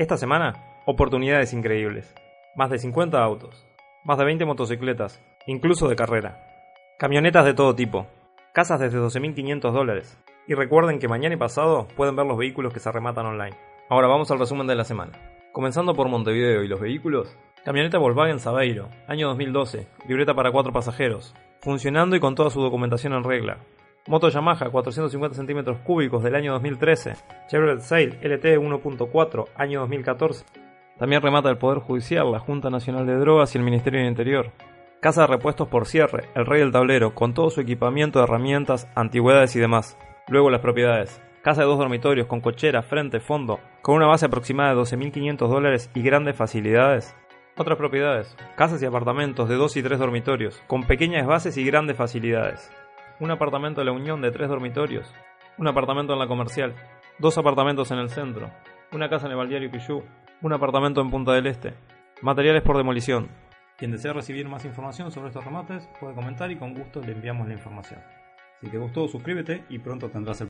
Esta semana, oportunidades increíbles. Más de 50 autos, más de 20 motocicletas, incluso de carrera. Camionetas de todo tipo, casas desde 12.500 dólares. Y recuerden que mañana y pasado pueden ver los vehículos que se rematan online. Ahora vamos al resumen de la semana. Comenzando por Montevideo y los vehículos. Camioneta Volkswagen Sabeiro, año 2012, libreta para 4 pasajeros, funcionando y con toda su documentación en regla. Moto Yamaha 450 centímetros cúbicos del año 2013. Chevrolet Sail LT 1.4 año 2014. También remata el Poder Judicial, la Junta Nacional de Drogas y el Ministerio del Interior. Casa de repuestos por cierre, el Rey del Tablero, con todo su equipamiento de herramientas, antigüedades y demás. Luego las propiedades. Casa de dos dormitorios con cochera, frente, fondo, con una base aproximada de 12.500 dólares y grandes facilidades. Otras propiedades. Casas y apartamentos de dos y tres dormitorios, con pequeñas bases y grandes facilidades un apartamento de la Unión de tres dormitorios, un apartamento en la comercial, dos apartamentos en el centro, una casa en el balneario Quillú, un apartamento en Punta del Este. Materiales por demolición. Quien desea recibir más información sobre estos remates puede comentar y con gusto le enviamos la información. Si te gustó, suscríbete y pronto tendrás el